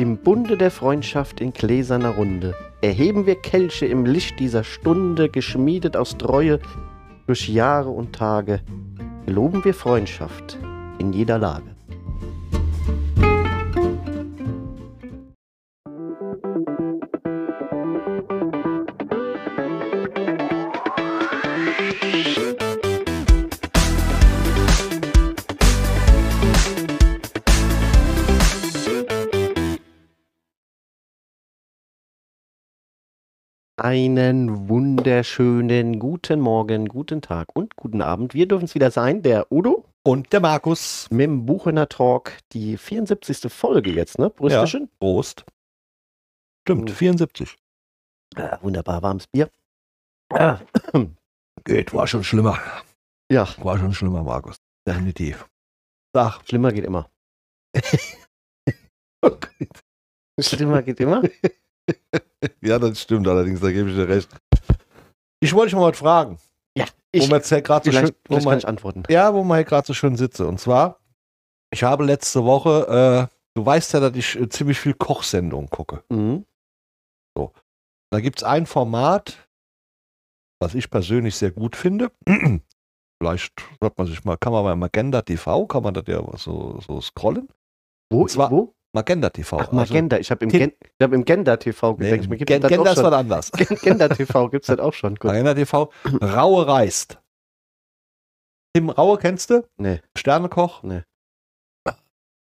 Im Bunde der Freundschaft in gläserner Runde erheben wir Kelche im Licht dieser Stunde, geschmiedet aus Treue durch Jahre und Tage. Loben wir Freundschaft in jeder Lage. Einen wunderschönen guten Morgen, guten Tag und guten Abend. Wir dürfen es wieder sein, der Udo Und der Markus. mit dem Buchener Talk, die 74. Folge jetzt, ne? Brüsterchen? Prost. Stimmt, Mhm. 74. Ja. wunderbar warmes Bier. Ah, Geht, war schon schlimmer. Ja, War schon schlimmer, Markus. Definitiv. Sag. schlimmer geht immer. Schlimmer geht immer? Ja, das stimmt allerdings, da gebe ich dir recht. Ich wollte dich mal was fragen. Ja, Wo ich, wir jetzt ja gerade so vielleicht, schön, wo vielleicht kann wir, ich antworten. ja, wo wir hier gerade so schön sitze. Und zwar, ich habe letzte Woche, äh, du weißt ja, dass ich äh, ziemlich viel Kochsendungen gucke. Mhm. Da gibt es ein Format, was ich persönlich sehr gut finde. Vielleicht hat man sich mal, kann man bei Magenda TV, kann man das ja so, so scrollen. Wo? Und zwar- wo? Magenda TV. Ach, Magenta. Ich habe im, Gen ich hab im Gender TV Nee, gedacht. Gen das Gender ist was anders. Gen- Gender TV gibt es das auch schon. Gut. Magenda TV. Raue reist. Tim Raue kennst du? Nee. Sternekoch? Nee.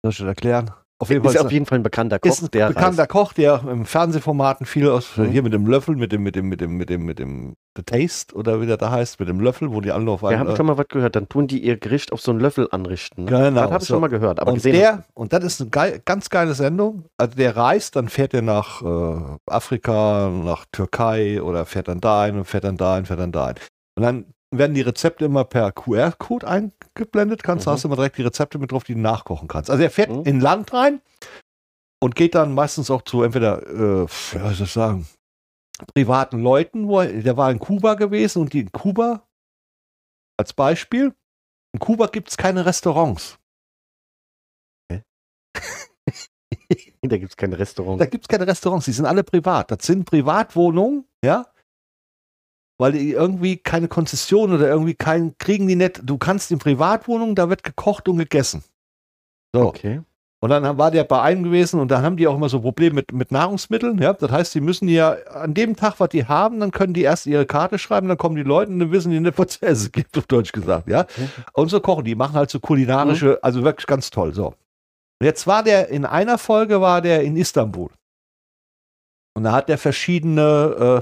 Soll ich das erklären? Auf jeden Fall Ist auf jeden Fall ein bekannter Koch, ist ein der bekannter reist. Koch, der im Fernsehformaten viel aus, Mhm. hier mit dem Löffel, mit dem, mit dem, mit dem, mit dem, mit dem The Taste oder wie der da heißt, mit dem Löffel, wo die alle auf Wir einen, haben äh, schon mal was gehört. Dann tun die ihr Gericht auf so einen Löffel anrichten. Ne? Genau, Das habe ich so. schon mal gehört. Aber und gesehen der, und das ist eine geil, ganz geile Sendung. Also der reist, dann fährt er nach äh, Afrika, nach Türkei oder fährt dann dahin und fährt dann dahin, fährt dann dahin. Und dann werden die Rezepte immer per QR-Code eingeblendet, kannst, Mhm. da hast du immer direkt die Rezepte mit drauf, die du nachkochen kannst. Also er fährt Mhm. in Land rein und geht dann meistens auch zu entweder, äh, ja, wie soll ich sagen, privaten Leuten, wo er, der war in Kuba gewesen und die in Kuba, als Beispiel, in Kuba gibt es keine Restaurants. da gibt es kein Restaurant. Da gibt es keine Restaurants, die sind alle privat. Das sind Privatwohnungen, ja. Weil die irgendwie keine Konzession oder irgendwie keinen, kriegen die nicht. Du kannst in Privatwohnungen, da wird gekocht und gegessen. So. Okay. Und dann war der bei einem gewesen und dann haben die auch immer so Probleme mit, mit Nahrungsmitteln. Ja? Das heißt, die müssen ja an dem Tag, was die haben, dann können die erst ihre Karte schreiben, dann kommen die Leute und dann wissen die nicht, was es gibt, auf Deutsch gesagt. Ja? Und so kochen die, machen halt so kulinarische, also wirklich ganz toll. So. Und jetzt war der, in einer Folge war der in Istanbul. Und da hat der verschiedene äh,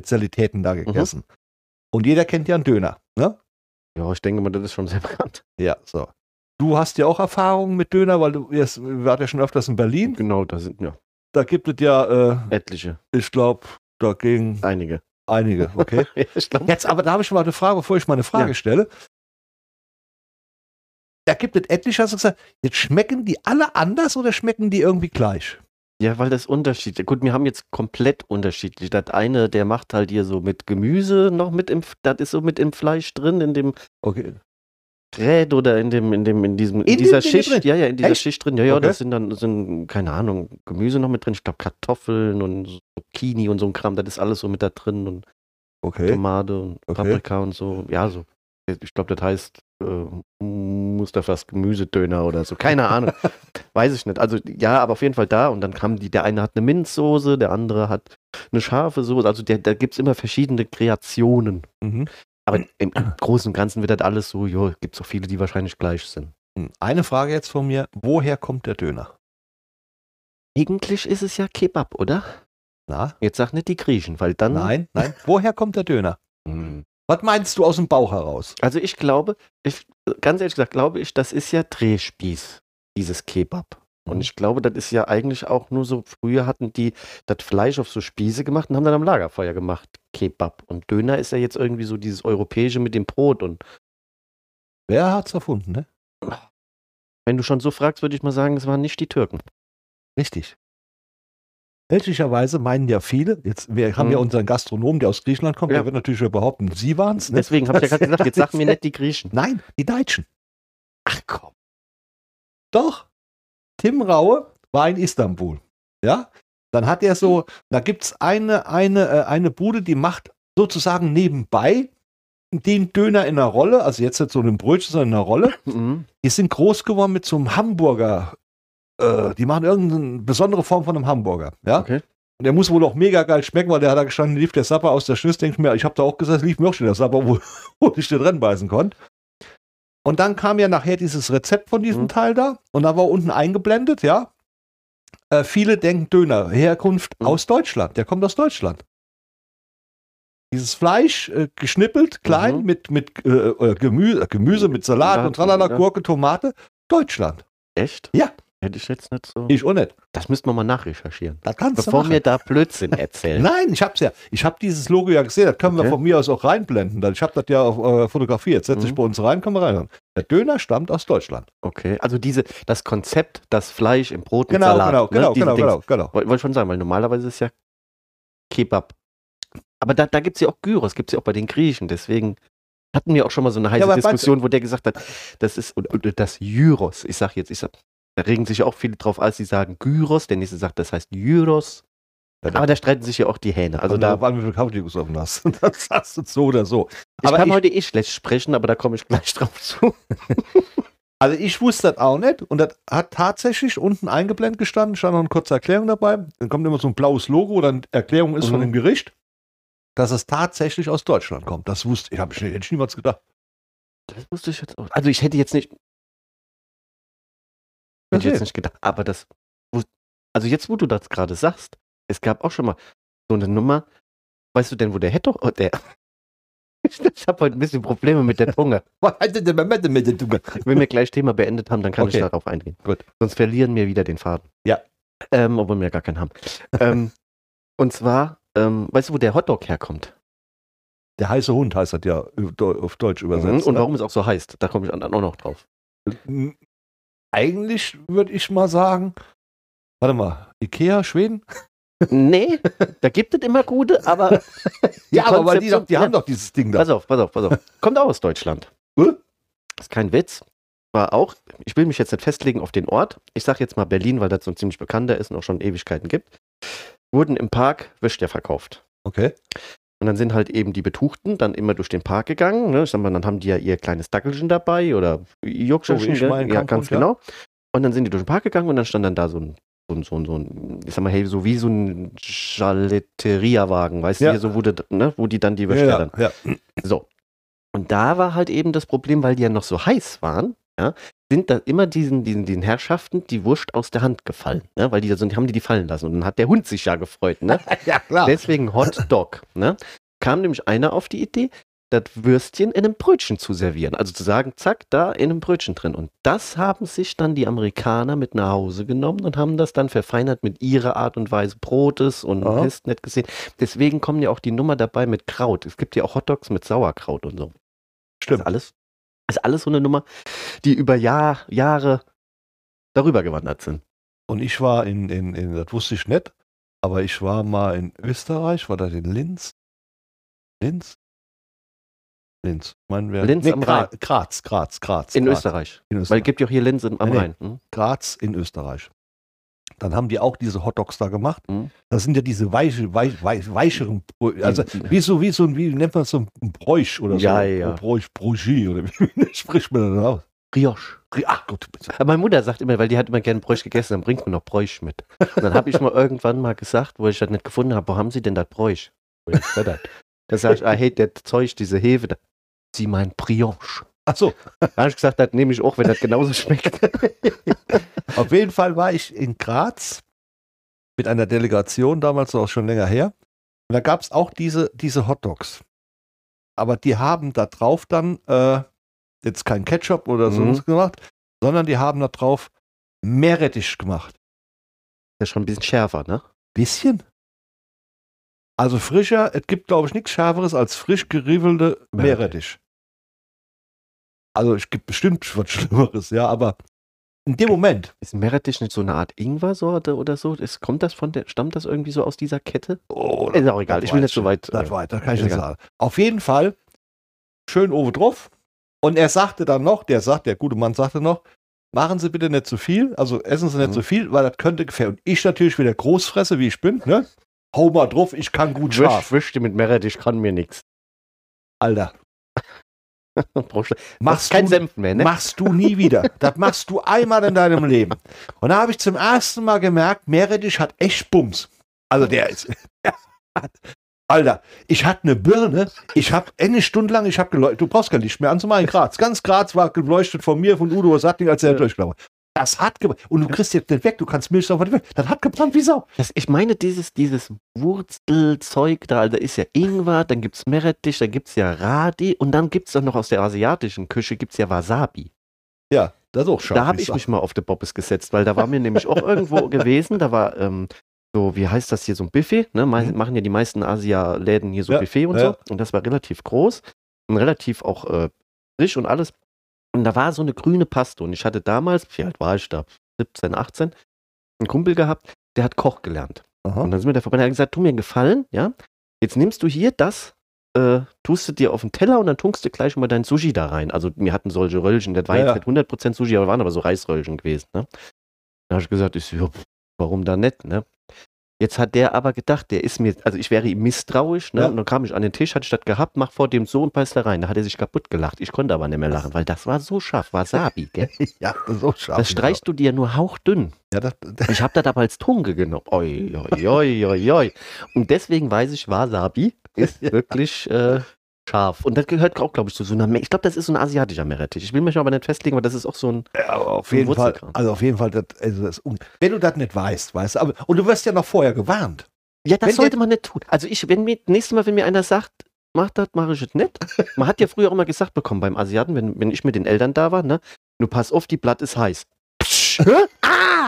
Fleischspezialitäten da gegessen. Und jeder kennt ja einen Döner. Ne? Ja, ich denke mal, das ist schon sehr bekannt. Ja, so. Du hast ja auch Erfahrungen mit Döner, weil du jetzt, wir waren ja schon öfters in Berlin. Genau, da sind ja Da gibt es ja, äh, etliche. ich glaube, dagegen Einige. einige, okay? Glaube. Jetzt aber, da habe ich mal eine Frage, bevor ich mal eine Frage Ja. stelle. Da gibt es etliche, hast du gesagt, jetzt schmecken die alle anders oder schmecken die irgendwie gleich? Ja, weil das unterschiedlich. Gut, wir haben jetzt komplett unterschiedlich. Das eine, der macht halt hier so mit Gemüse noch mit im, das ist so mit im Fleisch drin, in dem Okay. Brät oder in dem, in dem, in diesem, in, In dieser Ding Schicht. drin? Ja, ja, in dieser Echt? Schicht drin. Ja, ja, Okay. das sind dann, sind, keine Ahnung, Gemüse noch mit drin. Ich glaube Kartoffeln und Zucchini und so ein Kram, das ist alles so mit da drin und Okay. Tomate und Okay. Paprika und so. Ja, so. Ich glaube, das heißt äh, Mustafas Gemüsedöner oder so. Keine Ahnung. Weiß ich nicht. Also ja, aber auf jeden Fall da. Und dann kam die, der eine hat eine Minzsoße, der andere hat eine scharfe Soße. Also der, da gibt es immer verschiedene Kreationen. Mhm. Aber im Großen und Ganzen wird das alles so, jo, gibt es auch viele, die wahrscheinlich gleich sind. Hm. Eine Frage jetzt von mir. Woher kommt der Döner? Eigentlich ist es ja Kebab, oder? Na? Jetzt sag nicht die Griechen, weil dann. Nein, nein. Woher kommt der Döner? Hm. Was meinst du aus dem Bauch heraus? Also ich glaube, ich, ganz ehrlich gesagt, glaube ich, das ist ja Drehspieß, dieses Kebab. Und ich glaube, das ist ja eigentlich auch nur so, früher hatten die das Fleisch auf so Spieße gemacht und haben dann am Lagerfeuer gemacht, Kebab. Und Döner ist ja jetzt irgendwie so dieses Europäische mit dem Brot. Und Wer hat's erfunden, ne? wenn du schon so fragst, würde ich mal sagen, es waren nicht die Türken. Richtig. Fälschlicherweise meinen ja viele, jetzt, wir haben Mhm. ja unseren Gastronomen, der aus Griechenland kommt, Ja. der wird natürlich behaupten, sie waren's, ne? Deswegen habe ich ja gerade gesagt, jetzt sag mir nicht die Griechen. Nein, die Deutschen. Ach komm. Doch. Tim Raue war in Istanbul. Ja, dann hat er so, da gibt es eine, eine, äh, eine Bude, die macht sozusagen nebenbei den Döner in einer Rolle, also jetzt nicht so ein Brötchen, sondern in einer Rolle. Mhm. Die sind groß geworden mit so einem Hamburger. Äh, die machen irgendeine besondere Form von einem Hamburger. Ja? Okay. Und der muss wohl auch mega geil schmecken, weil der hat da gestanden, lief der Sapper aus der Schnüsse. Denk ich mir, ich habe da auch gesagt, lief mir auch schon der Sapper, wo, wo ich den drin beißen konnte. Und dann kam ja nachher dieses Rezept von diesem Mhm. Teil da. Und da war unten eingeblendet, ja. Äh, viele denken Döner, Herkunft Mhm. aus Deutschland. Der kommt aus Deutschland. Dieses Fleisch äh, geschnippelt, klein, Mhm. mit, mit äh, äh, Gemüse, äh, Gemüse, mit Salat und tralala, ja. Gurke, Tomate. Deutschland. Echt? Ja. Hätte ich jetzt nicht so. Ich auch nicht. Das müssten wir mal nachrecherchieren. Da kannst Bevor du mir da Blödsinn erzählen. Nein, ich hab's ja. Ich habe dieses Logo ja gesehen. Das können wir Okay. von mir aus auch reinblenden. Ich habe das ja auf, äh, fotografiert. Setz dich Mhm. bei uns rein, können wir rein. Der Döner stammt aus Deutschland. Okay. Also diese, das Konzept, das Fleisch im Brot Genau, Salat. genau, ne? genau, Diese genau, Dings. genau, genau. Wollte wollte schon sagen, weil normalerweise ist ja Kebab. Aber da, da gibt es ja auch Gyros, gibt es ja auch bei den Griechen. Deswegen hatten wir auch schon mal so eine heiße du- Diskussion, wo der gesagt hat, das ist und, und das Gyros. Ich sag jetzt, ich sag, da regen sich auch viele drauf, als sie sagen Gyros. Der nächste sagt, das heißt Gyros. Ja, Aber da streiten sich ja auch die Hähne. Also da, waren wir für Kaffee offen hast. Das sagst du so oder so. ich aber kann ich- heute eh schlecht sprechen, aber da komme ich gleich drauf zu. Also ich wusste das auch nicht und das hat tatsächlich unten eingeblendet gestanden, stand noch eine kurze Erklärung dabei. Dann kommt immer so ein blaues Logo oder eine Erklärung ist von Mhm. dem Gericht, dass es tatsächlich aus Deutschland kommt. Das wusste ich, habe ich hätte ich niemals gedacht. Das wusste ich jetzt auch. Also ich hätte jetzt nicht, hätte ich jetzt nicht gedacht, aber das, also jetzt, wo du das gerade sagst, es gab auch schon mal so eine Nummer, weißt du denn, wo der hätte doch, oh, der, ich habe heute ein bisschen Probleme mit der Zunge. Wenn wir gleich Thema beendet haben, dann kann Okay. ich darauf eingehen. Gut. Sonst verlieren wir wieder den Faden. Ja. Ähm, obwohl wir gar keinen haben. ähm, und zwar, ähm, weißt du, wo der Hotdog herkommt? Der heiße Hund heißt das ja auf Deutsch übersetzt. Mhm. Und ne? warum es auch so heißt, da komme ich dann auch noch drauf. Eigentlich würde ich mal sagen, warte mal, Ikea, Schweden? Nee, da gibt es immer gute, aber Ja, aber weil die, die haben doch dieses Ding da. Pass auf, pass auf, pass auf. Kommt auch aus Deutschland. Äh? Ist kein Witz. War auch, ich will mich jetzt nicht festlegen auf den Ort. Ich sage jetzt mal Berlin, weil das so ein ziemlich bekannter ist und auch schon Ewigkeiten gibt. Wurden im Park Würstchen verkauft. Okay. Und dann sind halt eben die Betuchten dann immer durch den Park gegangen. Ne? Ich sag mal, dann haben die ja ihr kleines Dackelchen dabei oder. So ich gell? meinen ja, Kampfhund, ganz ja. genau. Und dann sind die durch den Park gegangen und dann stand dann da so ein, so ein, so ein, so ein ich sag mal, hey, so wie so ein Chaletteria-Wagen, weißt Ja. du, so, wo, die, ne? wo die dann die Würstchen Ja, ja. so. Und da war halt eben das Problem, weil die ja noch so heiß waren, ja, sind da immer diesen, diesen, diesen Herrschaften die Wurst aus der Hand gefallen, ne, weil die da sind, haben die die fallen lassen. Und dann hat der Hund sich ja gefreut, ne? ja, klar. Deswegen Hot Dog, ne? Kam nämlich einer auf die Idee, das Würstchen in einem Brötchen zu servieren. Also zu sagen, zack, da in einem Brötchen drin. Und das haben sich dann die Amerikaner mit nach Hause genommen und haben das dann verfeinert mit ihrer Art und Weise Brotes und Aha. hast nicht gesehen. Deswegen kommen ja auch die Nummer dabei mit Kraut. Es gibt ja auch Hotdogs mit Sauerkraut und so. Stimmt. Alles, ist alles so eine Nummer, die über Jahr, Jahre darüber gewandert sind. Und ich war in, in, in, das wusste ich nicht, aber ich war mal in Österreich, war das in Linz? Linz? Linz. Ich meine, wer, Linz am Gra- Rhein. Graz, Graz, Graz. In Graz, Österreich. In Weil Österreich. es gibt ja auch hier Linz am Nee, nee. Rhein. Hm? Graz in Österreich. Dann haben die auch diese Hotdogs da gemacht. Mhm. Das sind ja diese weiche, weich, weich, weicheren, also wie so, wie so ein, wie nennt man das so ein Bräuch oder so? Ja, ja. Bräuch, Brochy oder wie spricht man das aus? Brioche. Ach Gott, Aber meine Mutter sagt immer, weil die hat immer gerne Bräuch gegessen, dann bringt man noch Bräuch mit. Und dann habe ich mal irgendwann mal gesagt, wo ich das nicht gefunden habe, wo haben sie denn das habe, Da sag ich, ah, hey, das Zeug, diese Hefe, da, sie meint Brioche. Ach so, Da habe ich gesagt, das nehme ich auch, wenn das genauso schmeckt. Auf jeden Fall war ich in Graz mit einer Delegation, damals auch schon länger her. Und da gab es auch diese, diese Hotdogs. Aber die haben da drauf dann äh, jetzt kein Ketchup oder so Mhm. gemacht, sondern die haben da drauf Meerrettich gemacht. Das ist schon ein bisschen schärfer, ne? Bisschen. Also frischer, es gibt glaube ich nichts Schärferes als frisch geriebelte Meerrettich. Also es gibt bestimmt was Schlimmeres, ja, aber in dem Moment, Ist Meerrettich nicht so eine Art Ingwer-Sorte oder so? Ist, kommt das von der, stammt das irgendwie so aus dieser Kette? oh, Ist auch egal, ich will nicht so weit. Das äh, weit, das kann ich nicht sagen. Auf jeden Fall schön oben drauf. Und er sagte dann noch, der sagt, der gute Mann sagte noch, machen Sie bitte nicht zu viel, also essen Sie nicht Mhm. zu viel, weil das könnte gefährden. Und ich natürlich wieder Großfresse, wie ich bin, ne? Hau mal drauf, ich kann gut scharf. Wisch, wisch mit Meerrettich kann mir nichts. Alter, machst kein du, Senf mehr, ne? machst du nie wieder. das machst du einmal in deinem Leben. Und da habe ich zum ersten Mal gemerkt, Meerrettich hat echt Bums. Also der ist. der hat- Alter, ich hatte eine Birne, ich habe eine Stunde lang, ich habe geleuchtet, du brauchst kein Licht mehr anzumachen, Graz. Ganz Graz war geleuchtet von mir, von Udo Sattling, als er Ja. durchgelaufen. Das hat gebrannt. Und du kriegst jetzt nicht weg, du kannst Milch sofort weg. Das hat gebrannt wie Sau. Das, ich meine, dieses, dieses Wurzelzeug da, da ist ja Ingwer, dann gibt es Meerrettich, dann gibt es ja Radi und dann gibt es doch noch aus der asiatischen Küche gibt es ja Wasabi. Ja, das ist auch scharf. da habe ich mich mal auf die Bobbes gesetzt, weil da war mir nämlich auch irgendwo gewesen, da war ähm, so, wie heißt das hier, so ein Buffet, ne? Mhm. machen ja die meisten Asia-Läden hier so Ja, Buffet und ja. so und das war relativ groß und relativ auch äh, frisch und alles. Und da war so eine grüne Paste und ich hatte damals, wie alt war ich da, 17, 18, einen Kumpel gehabt, der hat Koch gelernt. Aha. Und dann sind wir da vorbei und er hat gesagt, tu mir einen Gefallen, ja, jetzt nimmst du hier das, äh, tust du dir auf den Teller und dann tunkst du gleich mal dein Sushi da rein. Also wir hatten solche Röllchen, das war Ja, jetzt ja. nicht 100% Sushi, aber waren aber so Reisröllchen gewesen, ne. Da habe ich gesagt, ich so, ja, warum da nicht, ne. Jetzt hat der aber gedacht, der ist mir, also ich wäre ihm misstrauisch, ne? Ja. Und dann kam ich an den Tisch, hatte ich das gehabt, mach vor dem so und beiß da rein. Da hat er sich kaputt gelacht. Ich konnte aber nicht mehr lachen, weil das war so scharf, Wasabi, gell? Ja, auch scharf. Das streichst du dir nur hauchdünn. Ja, das, das, Ich habe das aber als Tunke genommen. Oi, oi, oi, oi, oi. Und deswegen weiß ich, Wasabi ist Ja. wirklich äh, scharf. Und das gehört auch, glaube ich, zu so einer. Ich glaube, das ist so ein asiatischer Meerrettich. Ich will mich aber nicht festlegen, aber das ist auch so ein. Ja, auf So jeden Fall, also auf jeden Fall, das, also das, wenn du das nicht weißt, weißt du, aber, und du wirst ja noch vorher gewarnt. Ja, das Wenn sollte man nicht tun. Also ich, wenn mir nächstes Mal, wenn mir einer sagt, mach das, mache ich es nicht. Man hat ja früher auch immer gesagt bekommen beim Asiaten, wenn, wenn ich mit den Eltern da war, ne? Du pass auf, die Blatt ist heiß. Psch, hä?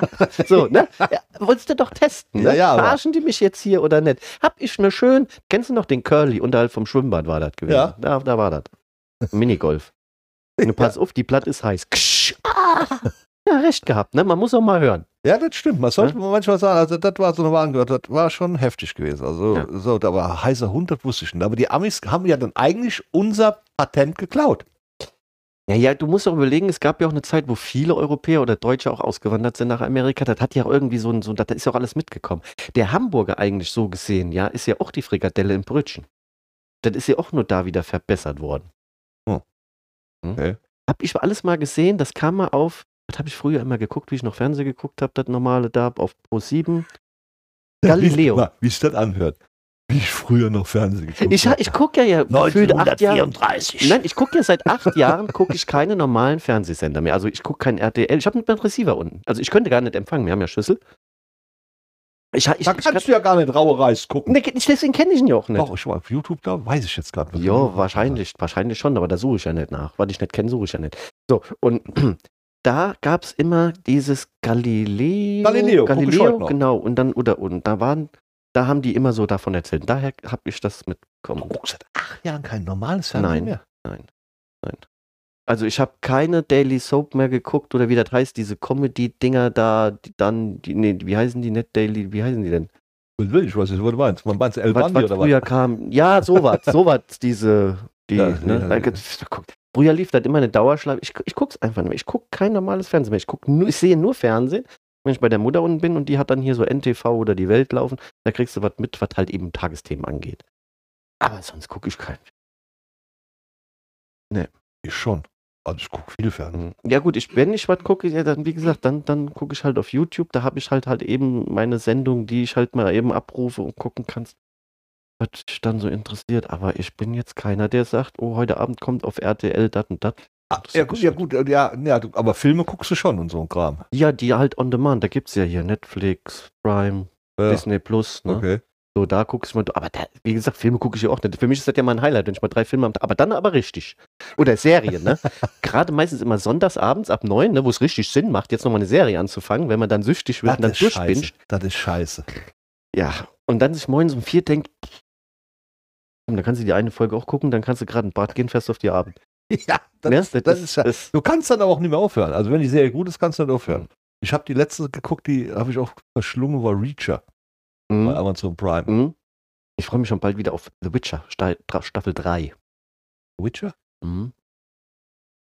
So, ne? Ja, wolltest du doch testen, ne? Ja, ja, Verarschen die mich jetzt hier oder nicht? Hab ich mir schön, kennst du noch den Curly unterhalb vom Schwimmbad war das gewesen? Ja. Da, da war das. Minigolf. Und du pass auf, die Blatt ist heiß. Ksch, ah! Ja, recht gehabt, ne? Man muss auch mal hören. Ja, das stimmt. Man sollte manchmal sagen, also das war so eine Warnung, das war schon heftig gewesen. Also Ja. so, da war heißer Hund, das wusste ich nicht. Aber die Amis haben ja dann eigentlich unser Patent geklaut. Ja, ja, du musst auch überlegen, es gab ja auch eine Zeit, wo viele Europäer oder Deutsche auch ausgewandert sind nach Amerika. Das hat ja auch irgendwie so ein, so, da ist ja auch alles mitgekommen. Der Hamburger eigentlich so gesehen, ja, ist ja auch die Frikadelle im Brötchen. Das ist ja auch nur da wieder verbessert worden. Oh. Hm? Okay. Hab ich alles mal gesehen, das kam mal auf, das habe ich früher immer geguckt, wie ich noch Fernsehen geguckt habe, das normale da auf Pro 7. Galileo. Wie, wie sich das anhört. Wie ich früher noch Fernsehen geguckt Ich, ich gucke ja, ja gefühlt acht Jahre. 1934. Nein, ich gucke ja seit acht Jahren, gucke ich keine normalen Fernsehsender mehr. Also ich gucke kein RTL. Ich habe einen Receiver unten. Also ich könnte gar nicht empfangen. Wir haben ja Schlüssel. Ich, ich, da ich, kannst du ja gar nicht raue Reis gucken. Nee, ich, deswegen kenne ich ihn ja auch nicht. Doch, ich war auf YouTube da, weiß ich jetzt gerade. Ja, wahrscheinlich, wahrscheinlich schon, aber da suche ich ja nicht nach. Was ich nicht kenne, suche ich ja nicht. So, und da gab es immer dieses Galileo. Galileo, ich Galileo, noch. genau. Und dann, oder, und da waren, da haben die immer so davon erzählt. Daher habe ich das Du mitbekommen. guckst seit acht Jahren kein normales Fernsehen Nein. mehr. Also ich habe keine Daily Soap mehr geguckt oder wie das heißt, diese Comedy-Dinger da, die dann, die, nee, wie heißen die nicht Daily, wie heißen die denn? Ich, was ist, was du meinst? Man meinst El Was, Bandi was oder früher was? kam, ja, sowas, sowas, diese, die, Ja, ne? ja, ja. Früher lief das immer eine Dauerschleife. Ich, ich guck's einfach nicht mehr. Ich gucke kein normales Fernsehen mehr. Ich, guck nur, ich sehe nur Fernsehen, wenn ich bei der Mutter unten bin und die hat dann hier so NTV oder die Welt laufen. Da kriegst du was mit, was halt eben Tagesthemen angeht. Aber sonst gucke ich kein. Ich schon. Also ich gucke viel Fernsehen. Mhm. Ja gut, ich, wenn ich was gucke, ja, dann, wie gesagt, dann, dann gucke ich halt auf YouTube. Da habe ich halt halt eben meine Sendung, die ich halt mal eben abrufe und gucken kannst, was dich dann so interessiert. Aber ich bin jetzt keiner, der sagt, oh, heute Abend kommt auf RTL dat und dat. Ah, ja, gut, ja, gut, ja, ja, du, aber Filme guckst du schon und so ein Kram. Ja, die halt on demand. Da gibt es ja hier Netflix, Prime, Ja, Disney Plus. Ne? okay. So, da gucke ich mal. Aber da, wie gesagt, Filme gucke ich ja auch nicht. Für mich ist das ja mal ein Highlight, wenn ich mal drei Filme am Tag. Aber dann aber richtig. Oder Serien, ne? Gerade meistens immer sonntagsabends ab neun, ne, wo es richtig Sinn macht, jetzt nochmal eine Serie anzufangen, wenn man dann süchtig wird und dann Das ist scheiße. durchbingt. Das ist scheiße. Ja. Und dann sich morgens um vier denkt, komm, da kannst du die eine Folge auch gucken, dann kannst du gerade ein Bad gehen, fährst auf die Abend. Ja, das, Ne? ist, das ist, scheiße. das, Du kannst dann aber auch nicht mehr aufhören. Also wenn die Serie gut ist, kannst du nicht aufhören. Ich habe die letzte geguckt, die habe ich auch verschlungen, war Reacher bei Mhm. Amazon Prime. Mhm. Ich freue mich schon bald wieder auf The Witcher, Staffel 3. Witcher? Mhm.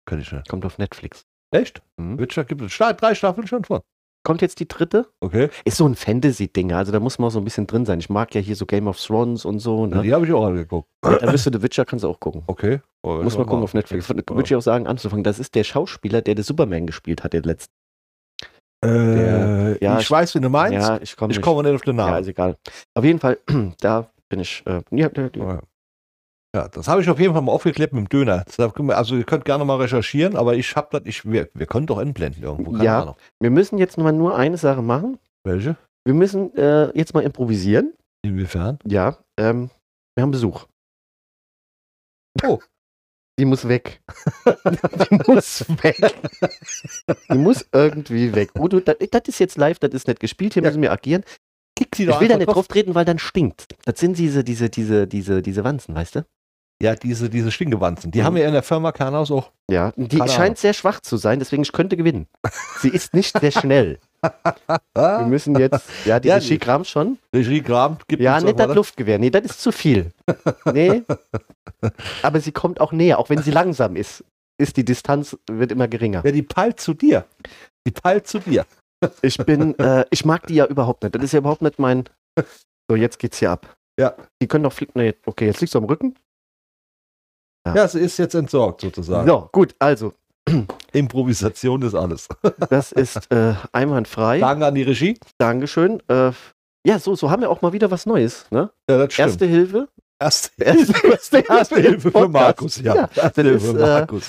Kenn ich nicht. Kommt auf Netflix. Echt? Mhm. Witcher gibt es drei Staffeln schon von. Kommt jetzt die dritte? Okay. Ist so ein Fantasy-Ding, also da muss man auch so ein bisschen drin sein. Ich mag ja hier so Game of Thrones und so. Ja, Ne? die habe ich auch angeguckt. Da wirst du The Witcher, kannst du auch gucken. Okay. Oh, Muss ich man gucken auf Netflix. Würde ich auch sagen, anzufangen. Das ist der Schauspieler, der den Superman gespielt hat, den letzten. Äh, ja, ich weiß, wie du meinst. Ja, ich komme ich nicht. komme nicht auf den Ja, Namen. ist egal. Auf jeden Fall, da bin ich. Äh, ja, ja, ja. Ja. Das habe ich auf jeden Fall mal aufgeklebt mit dem Döner. Wir- Also ihr könnt gerne mal recherchieren, aber ich habe das, ich, wir, wir können doch entblenden irgendwo. keine Ja. Ahnung. Wir müssen jetzt mal nur eine Sache machen. Welche? Wir müssen äh, jetzt mal improvisieren. Inwiefern? Ja, ähm, wir haben Besuch. Oh. Die muss weg. Die muss weg. Die muss irgendwie weg. Udo, das, das ist jetzt live, das ist nicht gespielt, hier Ja. müssen wir agieren. Kick sie Ich will da nicht drauf treten, weil dann stinkt. Das sind diese, diese, diese, diese, diese Wanzen, weißt du? Ja, diese, diese Stinkewanzen. Die Mhm. haben wir in der Firma Kernhaus auch. Ja, die Keine scheint sehr schwach zu sein, deswegen ich könnte gewinnen. Sie ist nicht sehr schnell. Wir müssen jetzt, ja, die Ja, Regie kramt schon. Regie Gram gibt Ja, nicht das Luftgewehr. Nee, das ist zu viel. Nee. Aber sie kommt auch näher, auch wenn sie langsam ist. Ist die Distanz, wird immer geringer. Ja, die peilt zu dir. Die peilt zu dir. Ich bin, äh, ich mag die ja überhaupt nicht. Das ist ja überhaupt nicht mein. So, jetzt geht's hier ab. Ja. Die können doch fliegen. Nee, okay, jetzt liegst du am Rücken. Ja. Ja, sie ist jetzt entsorgt sozusagen. So, gut, also, Improvisation ist alles. das ist äh, einwandfrei. Danke an die Regie. Dankeschön. Äh, ja, so, so haben wir auch mal wieder was Neues. Ne? Ja, das stimmt. Erste Hilfe. Erste, Erste, erste, Erste Hilfe für. Markus, ja. Ja, Erste Hilfe ist, für äh, Markus.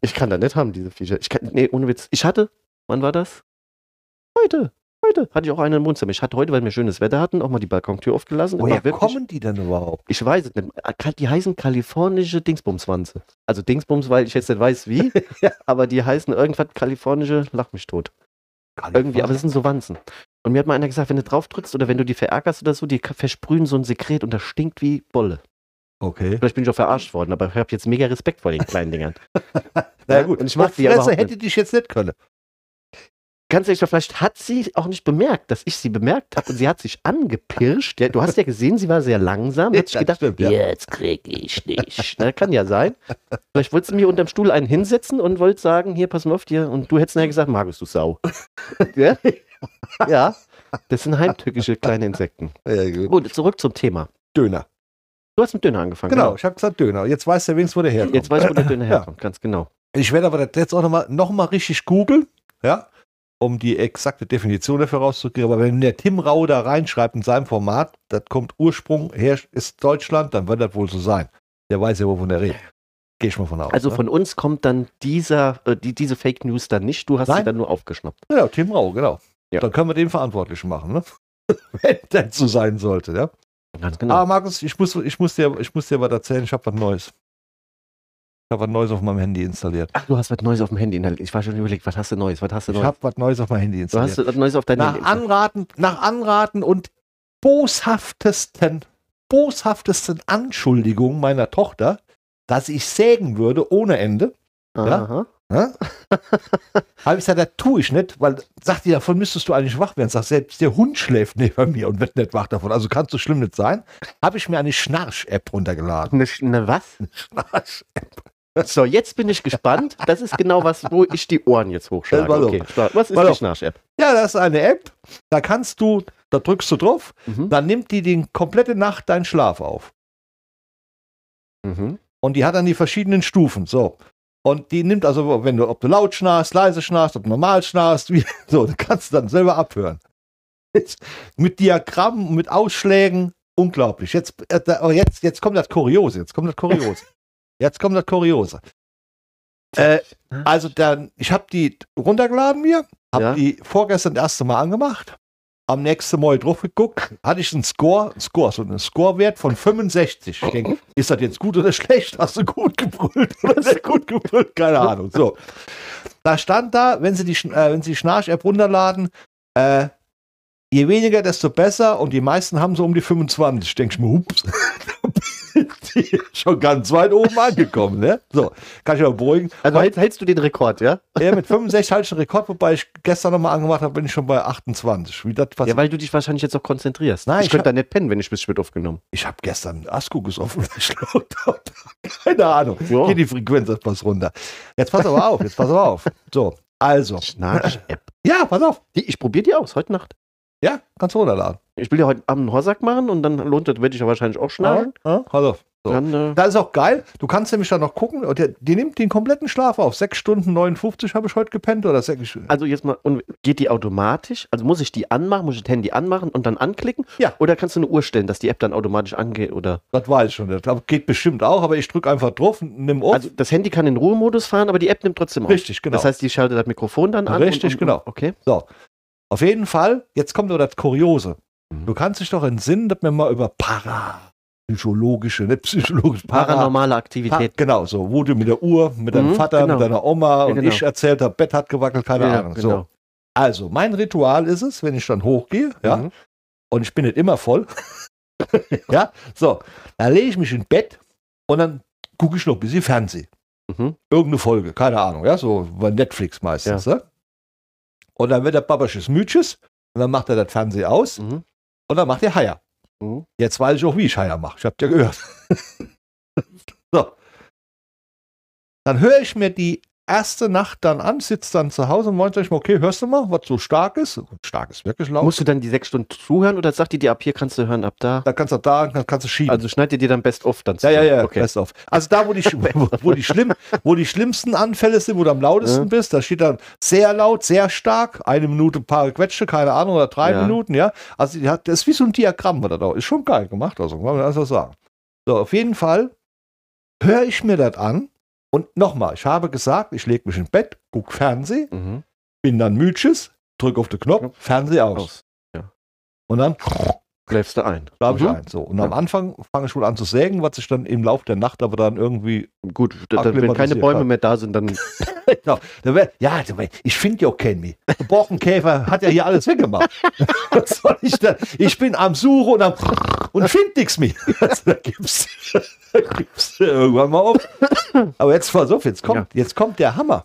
Ich kann da nicht haben, diese Viecher. Ich kann, nee, ohne Witz. Ich hatte, wann war das? Heute. Heute hatte ich auch einen im Wohnzimmer. Ich hatte heute, weil wir schönes Wetter hatten, auch mal die Balkontür aufgelassen. Woher wirklich- kommen die denn überhaupt? Ich weiß es nicht. Die heißen kalifornische Dingsbumswanze. Also Dingsbums, weil ich jetzt nicht weiß wie, Ja. aber die heißen irgendwas kalifornische, lach mich tot. Irgendwie, aber das sind so Wanzen. Und mir hat mal einer gesagt, wenn du drauf drückst oder wenn du die verärgerst oder so, die versprühen so ein Sekret und das stinkt wie Bolle. Okay. Vielleicht bin ich auch verarscht worden, aber ich habe jetzt mega Respekt vor den kleinen Dingern. Na Ja, gut. und ich Auf die Fresse hätte dich jetzt nicht können. Ganz ehrlich, vielleicht hat sie auch nicht bemerkt, dass ich sie bemerkt habe und sie hat sich angepirscht. Ja, du hast ja gesehen, sie war sehr langsam. Hat sich gedacht, stimmt, ja. jetzt krieg ich dich. Na, kann ja sein. Vielleicht wollte sie mir unterm Stuhl einen hinsetzen und wollte sagen, hier, pass mal auf dir. Und du hättest nachher gesagt, Markus, du Sau. ja? ja, das sind heimtückische kleine Insekten. Ja, gut. Gut, zurück zum Thema. Döner. Du hast mit Döner angefangen. Genau, ich habe gesagt Döner. Jetzt weiß der wenigstens, wo der herkommt. Jetzt weiß ich, wo der Döner Ja. herkommt, ganz genau. Ich werde aber das jetzt auch nochmal noch mal richtig googeln, ja, um die exakte Definition dafür rauszukriegen. Aber wenn der Tim Rau da reinschreibt in seinem Format, das kommt Ursprung her, ist Deutschland, dann wird das wohl so sein. Der weiß ja, wovon er redet. Gehe ich mal von aus. Also ne? von uns kommt dann dieser, äh, die, diese Fake News dann nicht. Du hast sie Nein. dann nur aufgeschnappt. Ja, Tim Rau, genau. Ja. Dann können wir den Verantwortlichen machen, ne? wenn das so sein sollte, ja. Ganz genau. Aber Markus, ich muss, ich, muss dir, ich muss dir was erzählen, ich habe was Neues. Ich habe was Neues auf meinem Handy installiert. Ach, du hast was Neues auf dem Handy. inhaliert. Ich war schon überlegt, was hast du Neues? Was hast du Ich Neues? habe was Neues auf meinem Handy Du installiert. hast was Neues auf deinem nach Handy. Anraten, nach Anraten und boshaftesten, boshaftesten Anschuldigungen meiner Tochter, dass ich sägen würde ohne Ende, Aha. ja? habe ich gesagt, das tue ich nicht, weil sagt die, davon müsstest du eigentlich wach werden. Sagt selbst der Hund schläft neben mir und wird nicht wach davon. Also kann es so schlimm nicht sein. Habe ich mir eine Schnarch-App runtergeladen. Eine, eine was? Schnarch-App. So, jetzt bin ich gespannt. Das ist genau was, wo ich die Ohren jetzt hochschlage. Okay, was ist die. Schnarch-App? Ja, das ist eine App. Da kannst du, da drückst du drauf, Mhm. dann nimmt die die komplette Nacht deinen Schlaf auf. Mhm. Und die hat dann die verschiedenen Stufen. So. Und die nimmt also, wenn du, ob du laut schnarchst, leise schnarchst, ob du normal schnarchst, wie, so, dann kannst du dann selber abhören. Mit Diagrammen, mit Ausschlägen, unglaublich. Jetzt, äh, aber jetzt, jetzt kommt das Kuriose, jetzt kommt das Kuriose. Jetzt kommt das Kuriose. Äh, also dann, ich habe die runtergeladen mir, habe Ja. die vorgestern das erste Mal angemacht, am nächsten Mal drauf geguckt, hatte ich einen Score, Score, so einen Scorewert von 65. Ich denke, ist das jetzt gut oder schlecht? Hast du gut gebrüllt oder nicht gut gebrüllt? Keine Ahnung. So. Da stand da, wenn Sie die, äh, wenn Sie die Schnarch-App runterladen, äh, je weniger, desto besser und die meisten haben so um die 25. Denke ich mir, ups. schon ganz weit oben angekommen, ne? So, kann ich mal beruhigen. Also hältst, hältst du den Rekord, ja? Ja, mit 65 halte ich einen Rekord, wobei ich gestern nochmal angemacht habe, bin ich schon bei 28. Wie das Ja, weil du dich wahrscheinlich jetzt auch konzentrierst. Nein, ich, ich könnte da nicht pennen, wenn ich bis spät aufgenommen. ich habe gestern Asku gesoffen, geschluckt habe. Keine Ahnung. Ja. Geht die Frequenz etwas runter. Jetzt pass aber auf, jetzt pass aber auf. So, also. Schnarch-App. Ja, pass auf. Die- Ich probiere die aus, heute Nacht. Ja, kannst du runterladen. Ich will ja heute Abend einen Horsack machen und dann lohnt das, werde ich ja wahrscheinlich auch schnarchen. Ja, pass auf. So. Dann, äh, Da ist auch geil. Du kannst nämlich dann noch gucken. Und der, die nimmt den kompletten Schlaf auf. 6 Stunden 59 habe ich heute gepennt. Oder sechs, also jetzt mal, und geht die automatisch? Also muss ich die anmachen, muss ich das Handy anmachen und dann anklicken? Ja. Oder kannst du eine Uhr stellen, dass die App dann automatisch angeht? Oder? das weiß ich schon. Das geht bestimmt auch. Aber ich drücke einfach drauf, nimm auf. Also das Handy kann in Ruhemodus fahren, aber die App nimmt trotzdem auf. Richtig, genau. Das heißt, die schaltet das Mikrofon dann an. Richtig, und, und, genau. Okay. So. Auf jeden Fall, jetzt kommt noch das Kuriose. Mhm. Du kannst dich doch entsinnen, dass wir mal über psychologische, para, Paranormale pa Aktivität. genau, so, wo du mit der Uhr, mit deinem Mhm, Vater, genau. mit deiner Oma und genau. ich erzählt habe, Bett hat gewackelt, keine Ja, Ahnung. genau. So. Also, mein Ritual ist es, wenn ich dann hochgehe, ja, Mhm. und ich bin nicht immer voll, ja, so, dann lege ich mich ins Bett und dann gucke ich noch ein bisschen Fernsehen. Mhm. Irgendeine Folge, keine Ahnung, ja, so bei Netflix meistens, ne? Und dann wird der Babasches Mütsches und dann macht er das Fernsehen aus Mhm. und dann macht er Haier. Mhm. Jetzt weiß ich auch, wie ich Haier mache. Ich habe ja gehört. so. Dann höre ich mir die erste Nacht dann an, sitze dann zu Hause und meinte ich mir, okay, hörst du mal, was so stark ist? Und stark ist wirklich laut. Musst du dann die sechs Stunden zuhören oder sagt die dir ab hier kannst du hören, ab da? da kannst du da, dann kannst du schieben. Also schneidet ihr dir dann best off dann ja, ja, zusammen? ja, Okay. best auf. Also da, wo die, wo, wo, die schlimm, wo die schlimmsten Anfälle sind, wo du am lautesten Ja. bist, da steht dann sehr laut, sehr stark, eine Minute, ein paar Quetsche, keine Ahnung, oder drei Ja. Minuten, ja. Also das ist wie so ein Diagramm, was da da ist. schon geil gemacht, also, kann man einfach sagen. So, auf jeden Fall höre ich mir das an und nochmal, ich habe gesagt, ich lege mich ins Bett, gucke Fernsehen, Mhm. bin dann müdsches, drücke auf den Knopf, Fernseh aus. Aus. Ja. Und dann Schläfst du ein. schlafe ich Mhm. ein. So. Und am Ja. Anfang fange ich wohl an zu sägen, was sich dann im Laufe der Nacht aber dann irgendwie Gut, da, da, wenn keine Bäume ja. mehr da sind, dann Genau. Ja, wär, ich finde ja auch keinen mehr. Der Borkenkäfer hat ja hier alles weggemacht. Was soll ich denn? Ich bin am Suchen und, am, und finde nichts mehr. Also, da gibt's, da gibt's irgendwann mal auf. Aber jetzt pass auf, jetzt kommt, jetzt kommt der Hammer.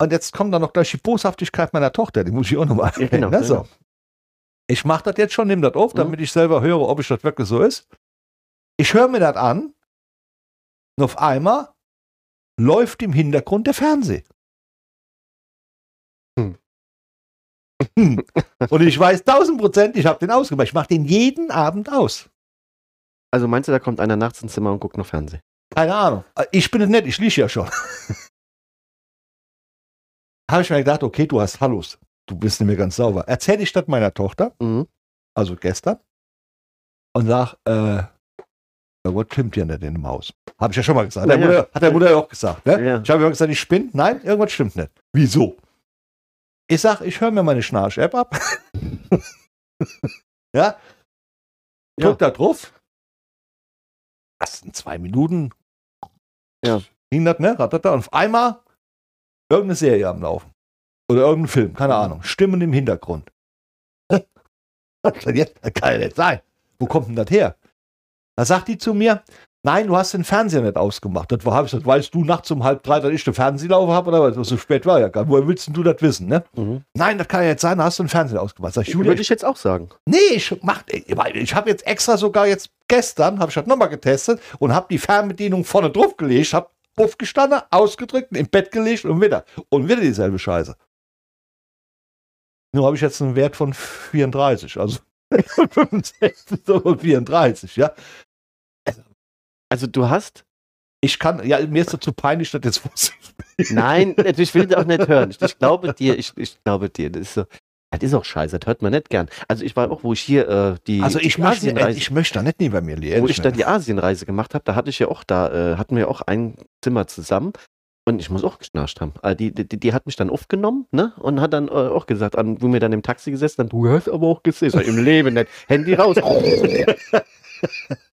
Und jetzt kommt dann noch gleich die Boshaftigkeit meiner Tochter. Die muss ich auch nochmal Ja, genau, ne? so. genau. Ich mache das jetzt schon, nehme das auf, Mhm. damit ich selber höre, ob ich das wirklich so ist. Ich höre mir das an und auf einmal läuft im Hintergrund der Fernseher. Hm. Und ich weiß tausend Prozent, ich habe den ausgemacht. Ich mache den jeden Abend aus. Also meinst du, da kommt einer nachts ins Zimmer und guckt noch Fernsehen? Keine Ahnung. Ich bin es nicht, ich liege ja schon. habe ich mir gedacht, okay, du hast Hallus. Du bist nicht mehr ganz sauber. Erzähle ich das meiner Tochter, Mhm. also gestern, und sag, äh, irgendwas stimmt ja nicht in dem Haus. Habe ich ja schon mal gesagt. Ja, Der. Mutter, hat der Mutter ja auch gesagt. Ne? Ja. Ich habe ja gesagt, ich spinne. Nein, irgendwas stimmt nicht. Wieso? Ich sag, ich höre mir meine Schnarch-App ab. ja. Drück da drauf. Das sind zwei Minuten. Ja. Ging das, ne? Ratata. Und auf einmal irgendeine Serie am Laufen. Oder irgendein Film, keine. Ahnung. Stimmen im Hintergrund. Das kann ja nicht sein. Wo kommt denn das her? Da sagt die zu mir, nein, du hast den Fernseher nicht ausgemacht. Das war, hab ich gesagt, weißt du nachts um halb drei, dass ich den Fernseher laufen habe oder was? So spät war ja gar nicht. Woher willst denn du das wissen, ne? Mhm. Nein, das kann ja jetzt sein, da hast du den Fernseher ausgemacht. Sag ich, Julia, Würde ich jetzt auch sagen. Nee, ich mach, ich, ich habe jetzt extra sogar jetzt gestern, habe ich das nochmal getestet und habe die Fernbedienung vorne drauf gelegt, habe aufgestanden, ausgedrückt, im Bett gelegt und wieder. Und wieder dieselbe Scheiße. Nur habe ich jetzt einen Wert von 34, also 65 und 34, ja. Also du hast. Ich kann, ja, mir ist das zu peinlich, das jetzt vorzuspielen. Nein, ich will das auch nicht hören. Ich, ich glaube dir, ich, ich glaube dir. Das ist so. Das ist auch scheiße, das hört man nicht gern. Also ich war auch, wo ich hier äh, die, Also ich die möchte, Asienreise, ich möchte da nicht neben mir liegen. wo ich da die Asienreise gemacht habe, da hatte ich ja auch da, äh, hatten wir auch ein Zimmer zusammen und ich muss auch geschnarcht haben. Also die, die, die hat mich dann aufgenommen, ne? Und hat dann äh, auch gesagt, an, wo wir dann im Taxi gesessen haben, du hast aber auch gesehen, im Leben nicht. Handy raus.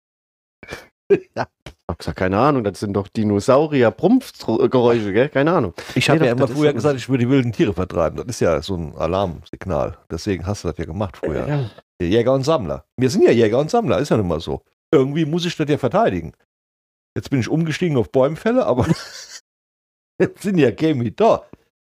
Ja. Ich hab gesagt, keine Ahnung, das sind doch Dinosaurier, Prumpfgeräusche, gell? Keine Ahnung. Ich habe Nee, ja immer früher gesagt, ich würde die wilden Tiere vertreiben. Das ist ja so ein Alarmsignal. Deswegen hast du das ja gemacht früher. Ja. Jäger und Sammler. Wir sind ja Jäger und Sammler, ist ja nun mal so. irgendwie muss ich das ja verteidigen. Jetzt bin ich umgestiegen auf Bäumfälle, aber jetzt sind ja Gamey da.